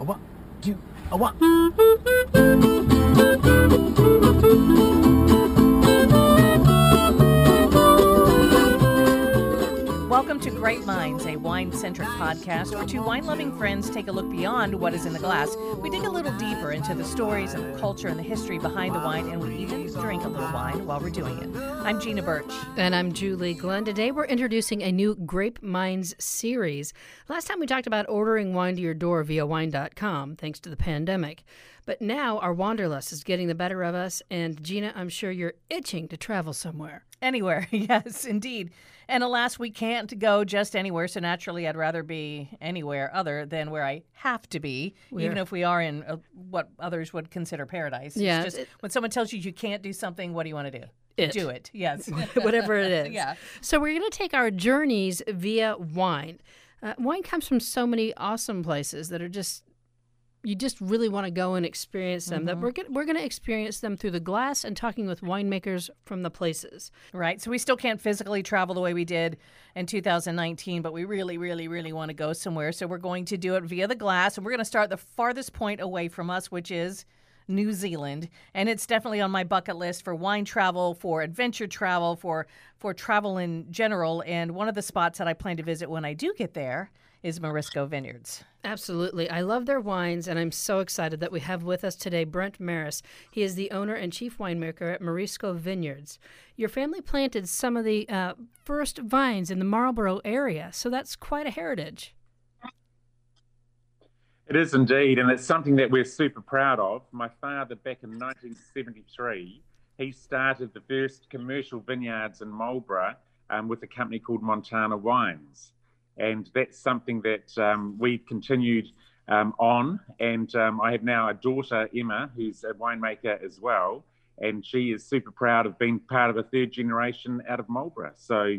A one, two, a one. Welcome to Grape Minds, a wine centric podcast where two wine loving friends take a look beyond what is in the glass. We dig a little deeper into the stories and the culture and the history behind the wine, and we even drink a little wine while we're doing it. I'm Gina Birch. And I'm Julie Glenn. Today we're introducing a new Grape Minds series. Last time we talked about ordering wine to your door via wine.com, thanks to the pandemic. But now our wanderlust is getting the better of us, and Gina, I'm sure you're itching to travel somewhere. Anywhere, yes, indeed. And alas, we can't go just anywhere, so naturally I'd rather be anywhere other than where I have to be, even if we are in uh what others would consider paradise. It's Yeah, just it- when someone tells you you can't do something, what do you want to do? It. Do it, yes. Whatever it is. Yeah. So we're going to take our journeys via wine. Uh, wine comes from so many awesome places that are just you just really want to go and experience them. That mm-hmm. we're gonna, we're going to experience them through the glass and talking with winemakers from the places. Right. So we still can't physically travel the way we did in 2019, but we really, really, really want to go somewhere. So we're going to do it via the glass. And we're going to start the farthest point away from us, which is New Zealand. And it's definitely on my bucket list for wine travel, for adventure travel, for for travel in general. And one of the spots that I plan to visit when I do get there is Marisco Vineyards. Absolutely. I love their wines, and I'm so excited that we have with us today Brent Marris. He is the owner and chief winemaker at Marisco Vineyards. Your family planted some of the uh, first vines in the Marlborough area, so that's quite a heritage. It is indeed, and it's something that we're super proud of. My father, back in 1973, he started the first commercial vineyards in Marlborough um, with a company called Montana Wines, and that's something that um, we've continued um, on. And um, I have now a daughter, Emma, who's a winemaker as well, and she is super proud of being part of a third generation out of Marlborough. So,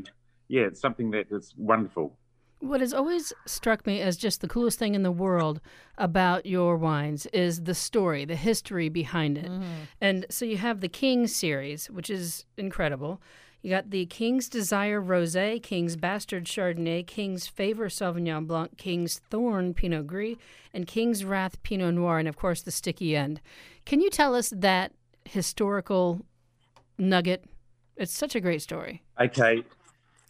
yeah, it's something that is wonderful. What has always struck me as just the coolest thing in the world about your wines is the story, the history behind it. Mm-hmm. And so you have the King series, which is incredible. You got the King's Desire Rosé, King's Bastard Chardonnay, King's Favor Sauvignon Blanc, King's Thorn Pinot Gris, and King's Wrath Pinot Noir, and of course the Sticky End. Can you tell us that historical nugget? It's such a great story. Okay.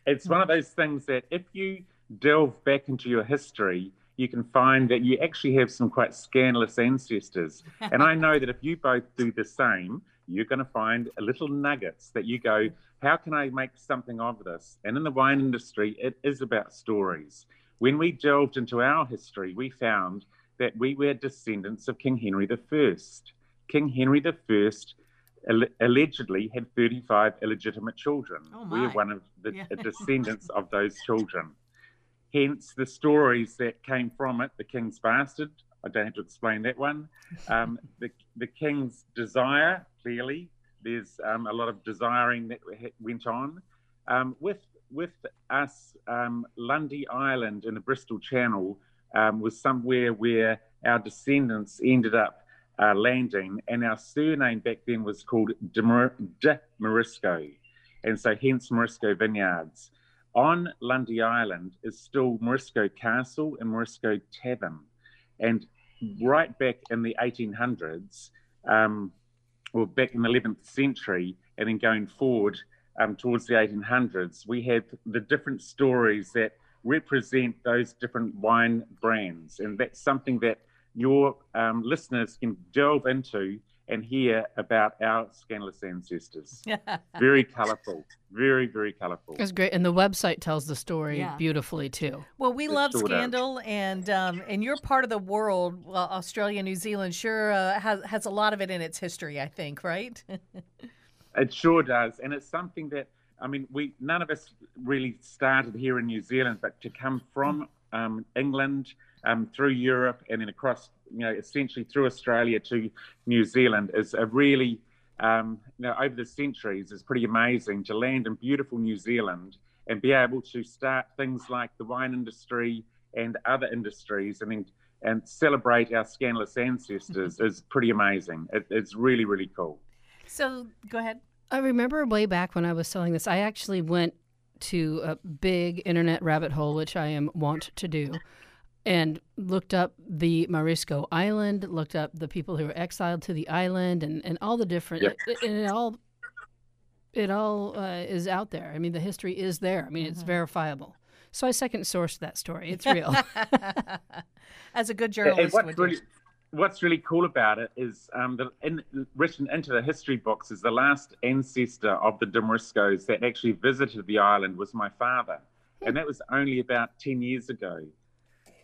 It's one of those things that if you delve back into your history, you can find that you actually have some quite scandalous ancestors. and I know that if you both do the same, you're going to find little nuggets that you go, how can I make something of this? And in the wine industry, it is about stories. When we delved into our history, we found that we were descendants of King Henry I. King Henry I al- allegedly had 35 illegitimate children. Oh, We're one of the Yeah. descendants of those children. Hence the stories that came from it. The King's Bastard, I don't have to explain that one. Um, the, the King's Desire, clearly, there's um, a lot of desiring that went on. Um, with, with us, um, Lundy Island in the Bristol Channel um, was somewhere where our descendants ended up uh, landing, and our surname back then was called de, Mor- de Marisco, and so hence Marisco Vineyards. On Lundy Island is still Marisco Castle and Marisco Tavern, and right back in the 1800s, um, or back in the 11th century, and then going forward um, towards the 1800s, we have the different stories that represent those different wine brands, and that's something that your um, listeners can delve into and hear about our scandalous ancestors. very colourful, very, very colourful. It's great. And the website tells the story Yeah. beautifully, too. Well, we It love sure does. scandal, and um, and your part of the world, well, Australia, New Zealand, sure uh, has has a lot of it in its history. I think, right? It sure does, and it's something that I mean, we none of us really started here in New Zealand, but to come from um, England um, through Europe and then across, you know, essentially through Australia to New Zealand is a really, um, you know, over the centuries is pretty amazing to land in beautiful New Zealand and be able to start things like the wine industry and other industries and then and celebrate our scandalous ancestors is pretty amazing. It, it's really really cool. so go ahead. I remember way back when I was selling this, I actually went to a big internet rabbit hole, which I am wont to do. And looked up the Marisco Island, looked up the people who were exiled to the island, and, and all the different, Yep. it, it, it all, it all uh, is out there. I mean, the history is there. I mean, it's verifiable. So I second sourced that story. It's real. As a good And journalist what's would do. really, what's really cool about it is um, the, in, written into the history books is the last ancestor of the de Mariscos that actually visited the island was my father. And that was only about 10 years ago.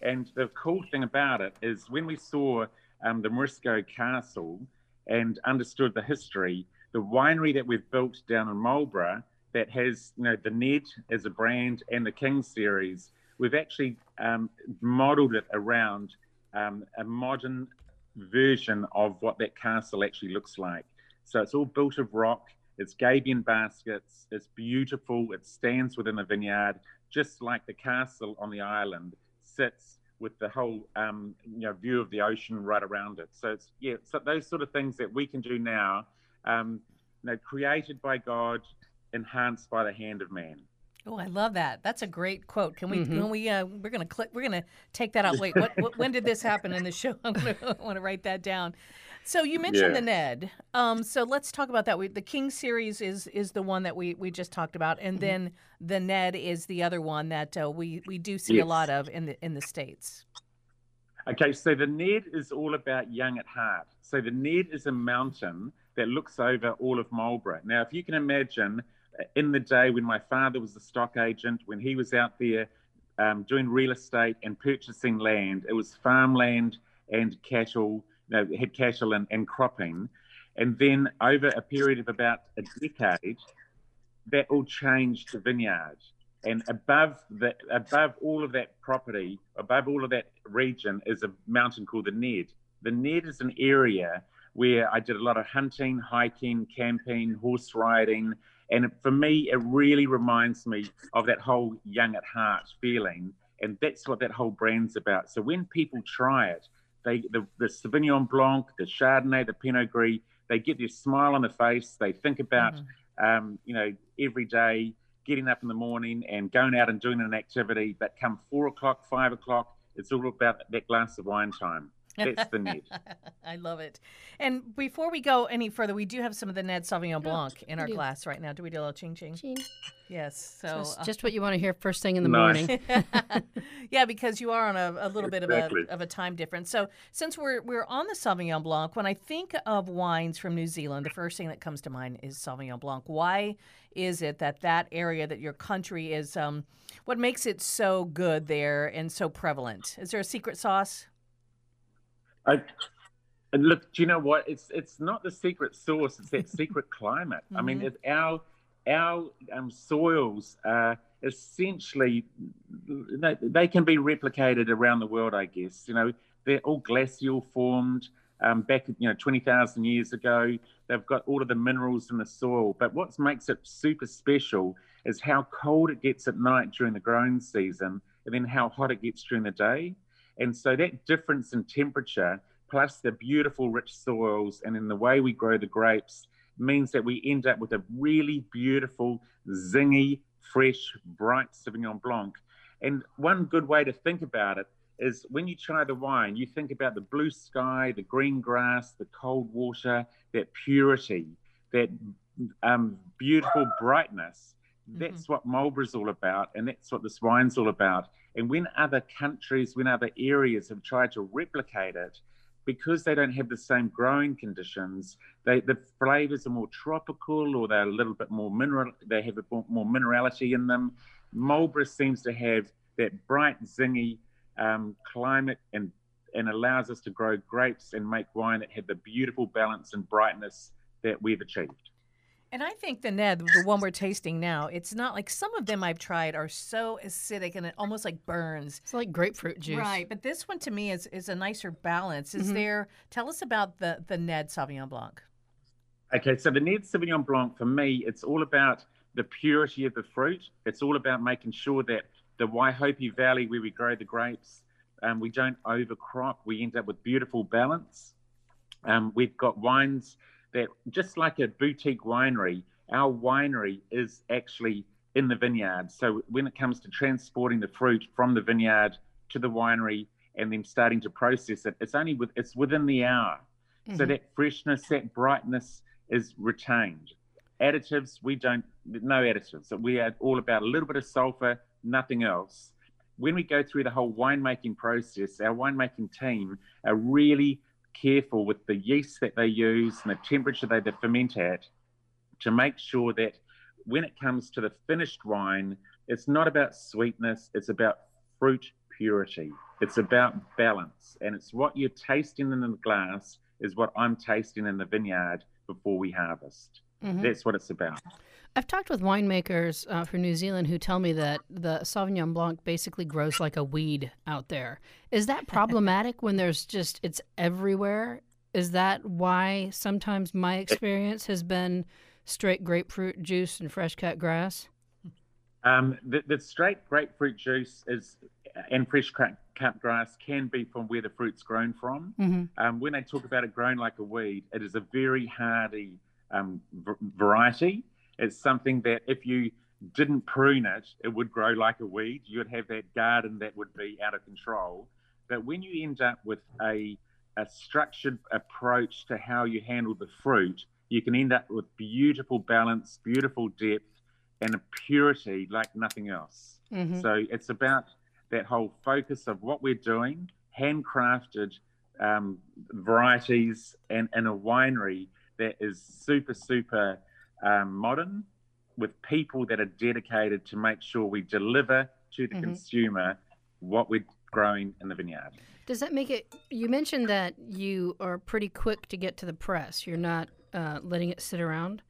And the cool thing about it is when we saw um, the Marisco Castle and understood the history, the winery that we've built down in Marlborough that has, you know, the Ned as a brand and the King series, we've actually um, modeled it around um, a modern version of what that castle actually looks like. So it's all built of rock. It's gabion baskets. It's beautiful. It stands within a vineyard, just like the castle on the island sits with the whole um, you know view of the ocean right around it. So it's yeah, so those sort of things that we can do now, um, you know, created by God, enhanced by the hand of man. Oh, I love that. That's a great quote. Can we? Mhm. Can we? Uh, we're gonna click. We're gonna take that out. Wait, what, what? When did this happen in the show? I'm gonna want to write that down. So you mentioned Yeah. the Ned. Um, so let's talk about that. We, the King series is is the one that we we just talked about, and then the Ned is the other one that uh, we we do see a lot of in the in the states. Okay, so the Ned is all about young at heart. So the Ned is a mountain that looks over all of Marlborough. Now, if you can imagine, uh, in the day when my father was a stock agent, when he was out there um, doing real estate and purchasing land, it was farmland and cattle, Uh, know, had cattle and, and cropping. And then over a period of about a decade, that all changed to vineyards. And above the above all of that property, above all of that region, is a mountain called the Ned. The Ned is an area where I did a lot of hunting, hiking, camping, horse riding, and for me, it really reminds me of that whole young at heart feeling, and that's what that whole brand's about. So when people try it, they the, the Sauvignon Blanc, the Chardonnay, the Pinot Gris, they get this smile on the face. They think about Mhm. um, you know, every day, getting up in the morning and going out and doing an activity. But come four o'clock, five o'clock, it's all about that glass of wine time. That's the Ned. I love it. And before we go any further, we do have some of the Ned Sauvignon Blanc in our do. glass right now. Do we do a little ching ching? Ching. Yes. So just, uh, just what you want to hear first thing in the Nice. morning. yeah, because you are on a, a little bit of a of a time difference. So since we're we're on the Sauvignon Blanc, when I think of wines from New Zealand, the first thing that comes to mind is Sauvignon Blanc. Why is it that that area that your country is um what makes it so good there and so prevalent? Is there a secret sauce? I, and look, do you know what? It's it's not the secret source. It's that secret climate. I mean, Mhm. it, our our um, soils are essentially they, they can be replicated around the world. I guess you know they're all glacial formed. Um, back you know twenty thousand years ago, they've got all of the minerals in the soil. But what makes it super special is how cold it gets at night during the growing season, and then how hot it gets during the day. And so that difference in temperature, plus the beautiful rich soils, and in the way we grow the grapes, means that we end up with a really beautiful, zingy, fresh, bright Sauvignon Blanc. And one good way to think about it is when you try the wine, you think about the blue sky, the green grass, the cold water, that purity, that um, beautiful brightness. That's what Marlborough's all about, and that's what this wine's all about. And when other countries, when other areas have tried to replicate it, because they don't have the same growing conditions, they, the flavors are more tropical or they're a little bit more mineral, they have a bit more minerality in them. Marlborough seems to have that bright, zingy um, climate and, and allows us to grow grapes and make wine that have the beautiful balance and brightness that we've achieved. And I think the Ned, the one we're tasting now, it's not like some of them I've tried are so acidic and it almost like burns. It's like grapefruit juice. Right, but this one to me is is a nicer balance. Is Mhm. there? Tell us about the the Ned Sauvignon Blanc. Okay, so the Ned Sauvignon Blanc for me, it's all about the purity of the fruit. It's all about making sure that the Waihopai Valley, where we grow the grapes, um, we don't overcrop. We end up with beautiful balance. Um, we've got wines that, just like a boutique winery, our winery is actually in the vineyard. So when it comes to transporting the fruit from the vineyard to the winery, and then starting to process it, it's only with it's within the hour. Mm-hmm. So that freshness, that brightness is retained. Additives, we don't no additives. We are all about a little bit of sulfur, nothing else. When we go through the whole winemaking process, our winemaking team are really careful with the yeast that they use and the temperature they ferment at to make sure that when it comes to the finished wine, it's not about sweetness, it's about fruit purity. It's about balance. And it's what you're tasting in the glass is what I'm tasting in the vineyard before we harvest. Mm-hmm. That's what it's about. I've talked with winemakers uh, from New Zealand who tell me that the Sauvignon Blanc basically grows like a weed out there. Is that problematic when there's just, it's everywhere? Is that why sometimes my experience has been straight grapefruit juice and fresh cut grass? Um, the, the, straight grapefruit juice is and fresh cut, cut grass can be from where the fruit's grown from. Mm-hmm. Um, when they talk about it growing like a weed, it is a very hardy um, v- variety. It's something that if you didn't prune it, it would grow like a weed. You'd have that garden that would be out of control. But when you end up with a, a structured approach to how you handle the fruit, you can end up with beautiful balance, beautiful depth, and a purity like nothing else. Mm-hmm. So it's about that whole focus of what we're doing, handcrafted um, varieties, and in a winery that is super, super um, modern with people that are dedicated to make sure we deliver to the mm-hmm. consumer what we're growing in the vineyard. Does that make it? You mentioned that you are pretty quick to get to the press. You're not uh, letting it sit around.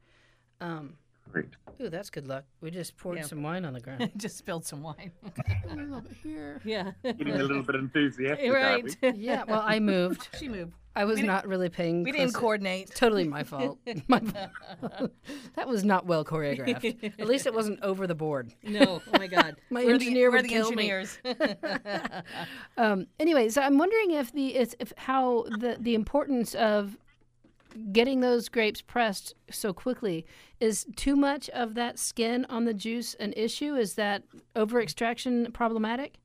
Um, Great. Ooh, that's good luck. We just poured yeah. some wine on the ground. just spilled some wine. a little bit here. Yeah. Getting a little bit enthusiastic. Right. yeah. Well, I moved. she moved. I was not really paying. We didn't coordinate. Totally my fault. my fault. that was not well choreographed. At least it wasn't over the board. No. Oh my God. my we're engineer the, would kill engineers. me. um, anyway, so I'm wondering if the if how the the importance of getting those grapes pressed so quickly is too much of that skin on the juice an issue? Is that over extraction problematic?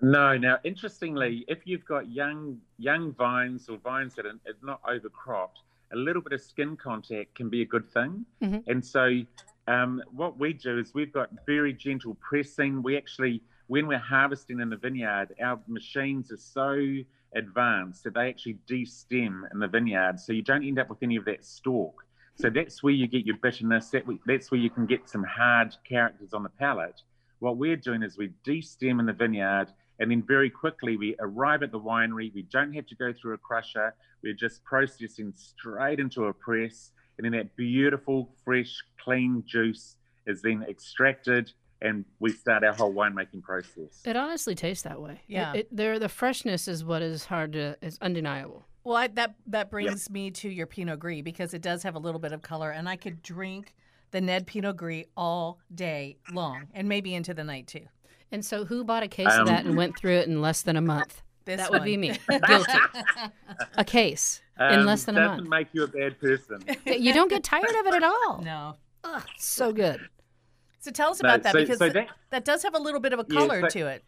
No. Now, interestingly, if you've got young young vines or vines that are not overcropped, a little bit of skin contact can be a good thing. Mm-hmm. And so, um, what we do is we've got very gentle pressing. We actually, when we're harvesting in the vineyard, our machines are so advanced that they actually de-stem in the vineyard, so you don't end up with any of that stalk. So that's where you get your bitterness. That that's where you can get some hard characters on the palate. What we're doing is we de-stem in the vineyard and then very quickly we arrive at the winery. We don't have to go through a crusher. We're just processing straight into a press. And then that beautiful, fresh, clean juice is then extracted and we start our whole winemaking process. It honestly tastes that way. Yeah. It, it, there, the freshness is what is hard to, is undeniable. Well, I, that that brings yep. me to your Pinot Gris because it does have a little bit of color, and I could drink the Ned Pinot Gris all day long, and maybe into the night too. And so, who bought a case um, of that and went through it in less than a month? This that one. would be me. Guilty. a case um, in less than a month. Doesn't make you a bad person. you don't get tired of it at all. No. Ugh, so good. So tell us about no, that so, because so that, that, does have a little bit of a color yeah, so, to it.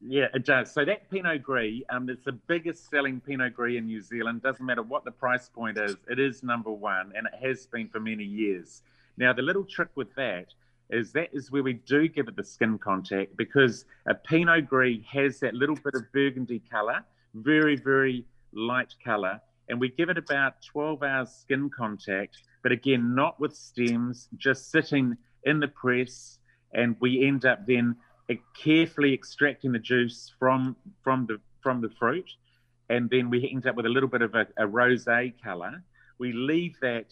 Yeah, it does. So that Pinot Gris, um, it's the biggest selling Pinot Gris in New Zealand. Doesn't matter what the price point is, it is number one, and it has been for many years. Now, the little trick with that is that is where we do give it the skin contact because a Pinot Gris has that little bit of burgundy color, very, very light color, and we give it about 12 hours skin contact, but again, not with stems, just sitting in the press, and we end up then carefully extracting the juice from from the from the fruit, and then we end up with a little bit of a, a rosé color. We leave that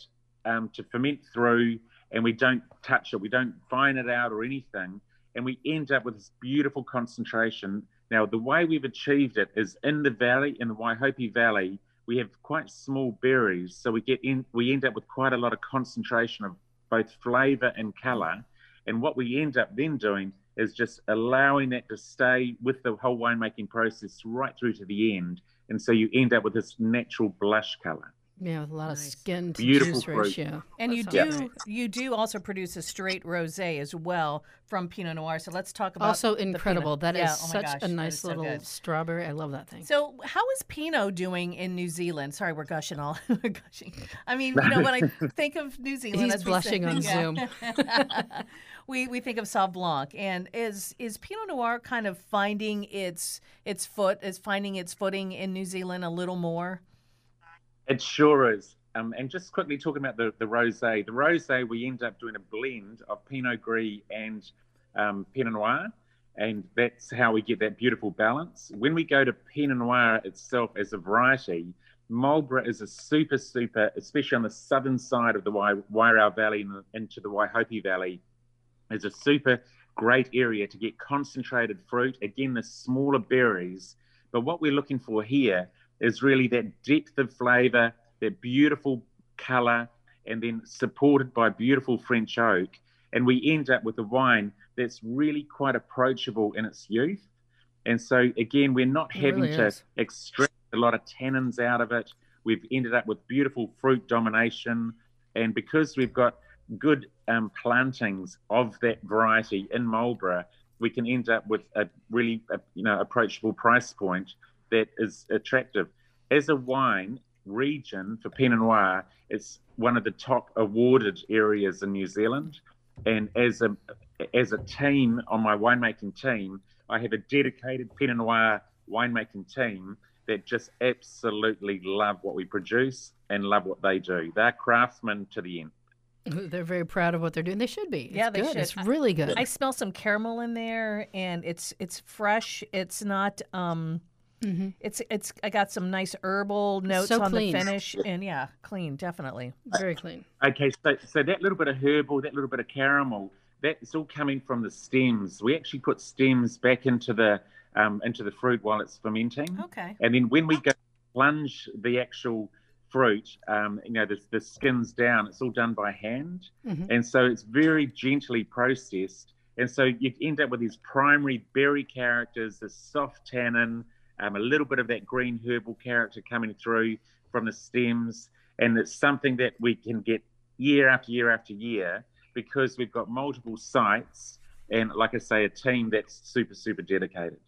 um, to ferment through and we don't touch it, we don't fine it out or anything, and we end up with this beautiful concentration. Now, the way we've achieved it is in the valley, in the Waihopai Valley, we have quite small berries, so we get in, we end up with quite a lot of concentration of both flavour and colour. And what we end up then doing is just allowing that to stay with the whole winemaking process right through to the end. And so you end up with this natural blush colour. Yeah, with a lot of skin to Beautiful juice fruit. ratio. And you do sounds you do also produce a straight rosé as well from Pinot Noir. So let's talk about Also the Pinot. incredible. That is Yeah, oh such gosh, a nice little good. strawberry. I love that thing. So, how is Pinot doing in New Zealand? Sorry, we're gushing all. we're gushing. I mean, you know, when I think of New Zealand, He's as we blushing say- on yeah. Zoom. we we think of Sauv Blanc, and is is Pinot Noir kind of finding its its foot, is finding its footing in New Zealand a little more? It sure is. Um, and just quickly talking about the, the rosé. The rosé, we end up doing a blend of Pinot Gris and um, Pinot Noir, and that's how we get that beautiful balance. When we go to Pinot Noir itself as a variety, Marlborough is a super, super, especially on the southern side of the Wai- Wairau Valley and into the Waihopai Valley, is a super great area to get concentrated fruit. Again, the smaller berries. But what we're looking for here is really that depth of flavor, that beautiful color, and then supported by beautiful French oak. And we end up with a wine that's really quite approachable in its youth. And so, again, we're not It having really to is. extract a lot of tannins out of it. We've ended up with beautiful fruit domination. And because we've got good um, plantings of that variety in Marlborough, we can end up with a really uh, you know approachable price point that is attractive. As a wine region for Pinot Noir, it's one of the top awarded areas in New Zealand. And as a as a team on my winemaking team, I have a dedicated Pinot Noir winemaking team that just absolutely love what we produce and love what they do. They're craftsmen to the end. They're very proud of what they're doing. They should be. It's Yeah, they good. should. It's really good. I smell some caramel in there, and it's it's fresh. It's not. um Mhm. It's it's. I got some nice herbal notes So on clean. the finish, and yeah, clean, definitely. Very clean. Okay, so so that little bit of herbal, that little bit of caramel, that's all coming from the stems. We actually put stems back into the um, into the fruit while it's fermenting, Okay. and then when we go plunge the actual fruit, um, you know, the, the skins down, it's all done by hand, Mhm. and so it's very gently processed, and so you end up with these primary berry characters, the soft tannin, um, a little bit of that green herbal character coming through from the stems, and it's something that we can get year after year after year because we've got multiple sites and, like I say, a team that's super super dedicated.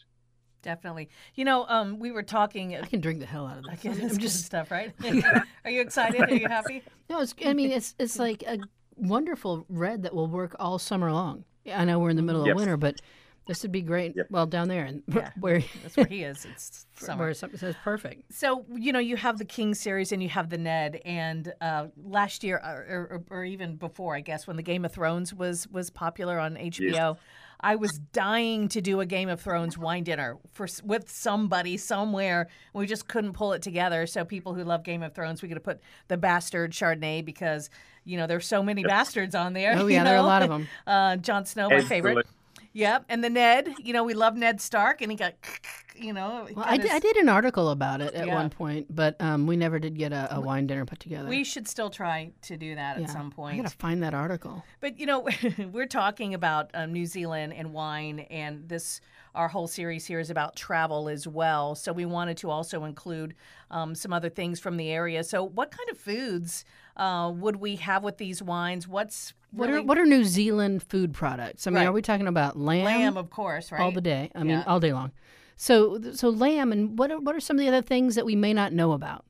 Definitely. You know, um, we were talking. I can drink the hell out of I this. guess I'm it's just stuff, right? Are you excited? Are you happy? no. It's. I mean, it's it's like a wonderful red that will work all summer long. Yeah, I know we're in the middle Yep. of winter, but this would be great. Yep. Well, down there and Yeah. where That's where he is. It's summer. where something says perfect. So you know you have the King series and you have the Ned, and uh, last year or, or, or even before, I guess, when the Game of Thrones was was popular on HBO, I was dying to do a Game of Thrones wine dinner for with somebody somewhere. We just couldn't pull it together. So people who love Game of Thrones, we could have put the Bastard Chardonnay because you know there's so many bastards on there. Oh you yeah, there are a lot of them. Uh, Jon Snow, my favorite. Yep, and the Ned, you know, we love Ned Stark, and he got, you know, Well, I did, I did an article about it at Yeah. one point, but um, we never did get a, a wine dinner put together. We should still try to do that Yeah. at some I point. gotta find that article. But you know, we're talking about um, New Zealand and wine, and this our whole series here is about travel as well. So we wanted to also include um, some other things from the area. So, what kind of foods uh, would we have with these wines? What's What really- are what are New Zealand food products? I mean, Right. are we talking about lamb, lamb, of course, right? all the day? I mean, all day long. So so lamb, and what are, what are some of the other things that we may not know about?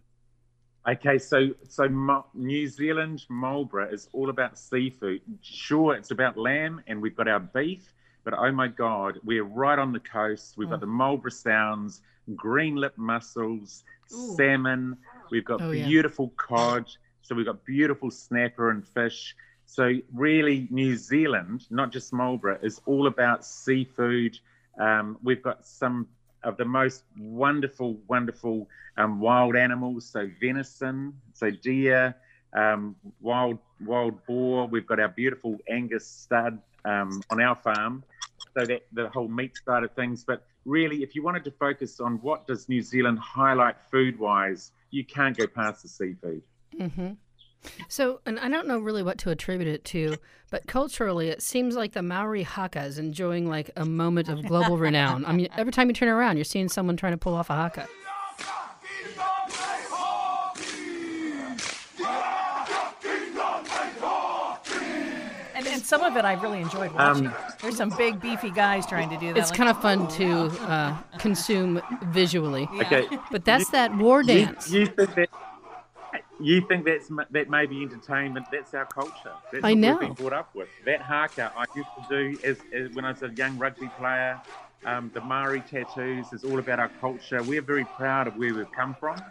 Okay, so so Mo- New Zealand Marlborough is all about seafood. Sure, it's about lamb, and we've got our beef, but oh my God, we're right on the coast. We've got mm. the Marlborough Sounds, green lip mussels, Ooh. salmon. We've got Oh, yeah. beautiful cod. So we've got beautiful snapper and fish. So really, New Zealand, not just Marlborough, is all about seafood. Um, we've got some of the most wonderful, wonderful um, wild animals. So venison, so deer, um, wild wild boar. We've got our beautiful Angus stud um, on our farm. So that the whole meat side of things. But really, if you wanted to focus on what does New Zealand highlight food-wise, you can't go past the seafood. hmm so, and I don't know really what to attribute it to, but culturally, it seems like the Maori haka is enjoying like a moment of global renown. I mean, every time you turn around, you're seeing someone trying to pull off a haka. And, some of it I really enjoyed watching. Um, There's some big beefy guys trying to do that. It's like, kind of fun to oh, uh, consume visually. Yeah. Okay, but that's you, that war dance. You, you you think that's that may be entertainment? That's our culture. That's I what know. We've been brought up with that haka. I used to do as, as when I was a young rugby player. Um, the Maori tattoos is all about our culture. We're very proud of where we've come from,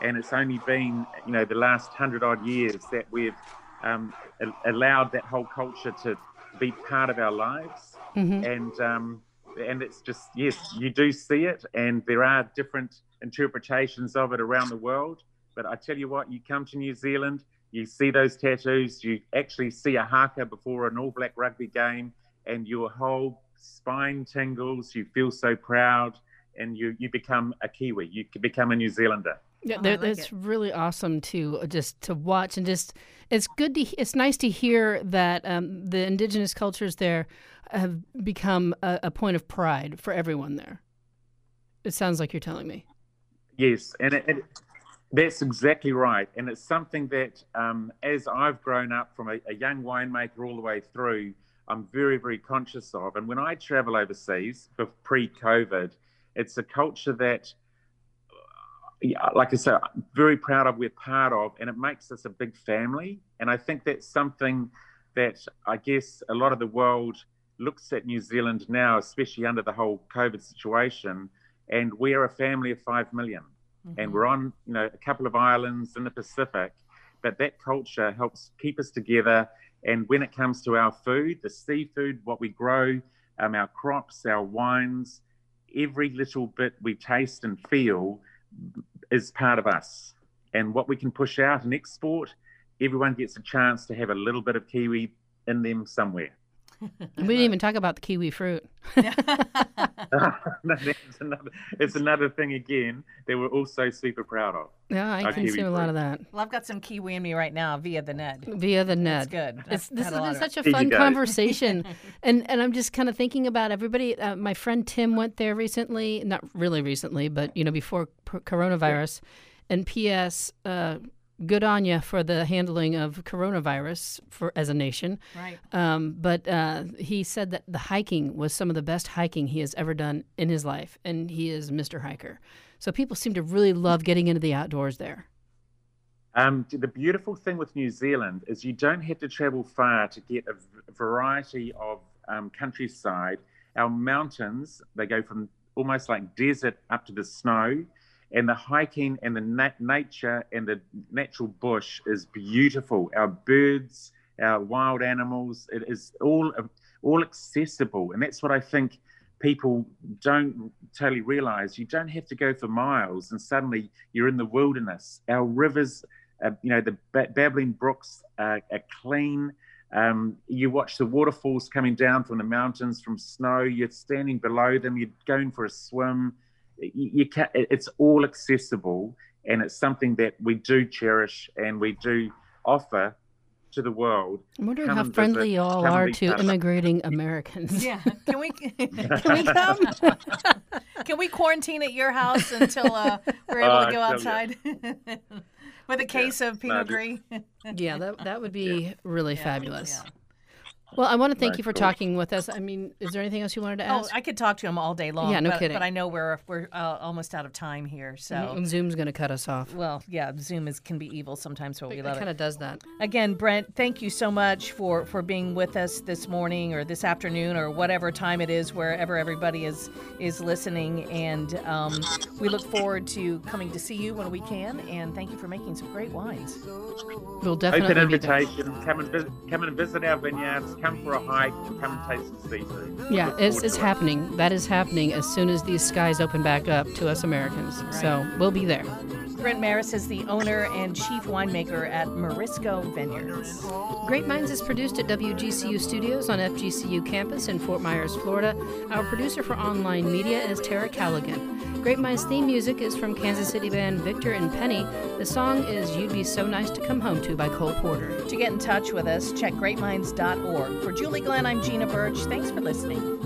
and it's only been you know the last hundred odd years that we've um, a- allowed that whole culture to be part of our lives Mhm. and um, and it's just yes, you do see it, and there are different interpretations of it around the world. But I tell you what, you come to New Zealand, you see those tattoos, you actually see a haka before an All Black rugby game, and your whole spine tingles. You feel so proud, and you you become a Kiwi. You become a New Zealander. Yeah, Oh, I there- like really awesome to uh, just to watch and just it's good to it's nice to hear that um, the indigenous cultures there have become a, a point of pride for everyone there. It sounds like you're telling me. Yes, and it, it, that's exactly right. And it's something that, um, as I've grown up from a, a young winemaker all the way through, I'm very, very conscious of. And when I travel overseas, pre COVID, it's a culture that, like I said, I'm very proud of, we're part of, and it makes us a big family. And I think that's something that I guess a lot of the world looks at New Zealand now, especially under the whole COVID situation and we're a family of 5 million and we're on you know a couple of islands in the pacific but that culture helps keep us together. And when it comes to our food the seafood what we grow um, our crops our wines every little bit we taste and feel is part of us. And what we can push out and export everyone gets a chance to have a little bit of kiwi in them somewhere we didn't even talk about the kiwi fruit. no, that's another, it's another thing again that we're also super proud of. Yeah, I Our consume a lot of that Well, I've got some kiwi in me right now via the Ned. via the That's Ned. good. It's, this has been such a fun conversation, and and I'm just kind of thinking about everybody. Uh, my friend Tim went there recently, not really recently, but you know before p- coronavirus. And P.S. Uh, good on you for the handling of coronavirus for as a nation. Right. Um, but uh, he said that the hiking was some of the best hiking he has ever done in his life, and he is Mr. Hiker. So people seem to really love getting into the outdoors there. Um, the beautiful thing with New Zealand is you don't have to travel far to get a variety of um, countryside. Our mountains, they go from almost like desert up to the snow, and the hiking and the nat- nature and the natural bush is beautiful. Our birds, our wild animals, it is all all accessible, and that's what I think people don't totally realize. You don't have to go for miles, and suddenly you're in the wilderness. Our rivers, uh, you know, the ba- babbling brooks are, are clean. Um, you watch the waterfalls coming down from the mountains from snow. You're standing below them. You're going for a swim. You, you can It's all accessible, and it's something that we do cherish and we do offer to the world. I'm wondering Come how friendly visit. you all are to part immigrating Americans. Yeah. Can we can we come? we we quarantine at your house until uh, we're able Oh, to go outside with a case of Pinot No, Gris? yeah, that that would be really Yeah, fabulous. Yeah. Well, I want to thank Right, you for cool. talking with us. I mean, is there anything else you wanted to ask? Oh. I could talk to him all day long. Yeah, no but, kidding. But I know we're we're uh, almost out of time here. So, Mm, Zoom's going to cut us off. well, yeah, Zoom is can be evil sometimes, but we It love kind of does that. Again, Brent, thank you so much for for being with us this morning or this afternoon or whatever time it is, wherever everybody is is listening. And um, we look forward to coming to see you when we can. And thank you for making some great wines. We'll definitely Open be there. invitation. Come and visit, come and visit our vineyards. Come for a hike. and Come and taste some seafood. Yeah, it's, it's to it. happening. That is happening as soon as these skies open back up to us Americans. So we'll be there. Brent Marris is the owner and chief winemaker at Marisco Vineyards. Grape Minds is produced at WGCU Studios on FGCU campus in Fort Myers, Florida. Our producer for online media is Tara Callaghan. Grape Minds theme music is from Kansas City band Victor and Penny. The song is You'd Be So Nice to Come Home To by Cole Porter. To get in touch with us, check grapeminds.org. For Julie Glenn, I'm Gina Birch. Thanks for listening.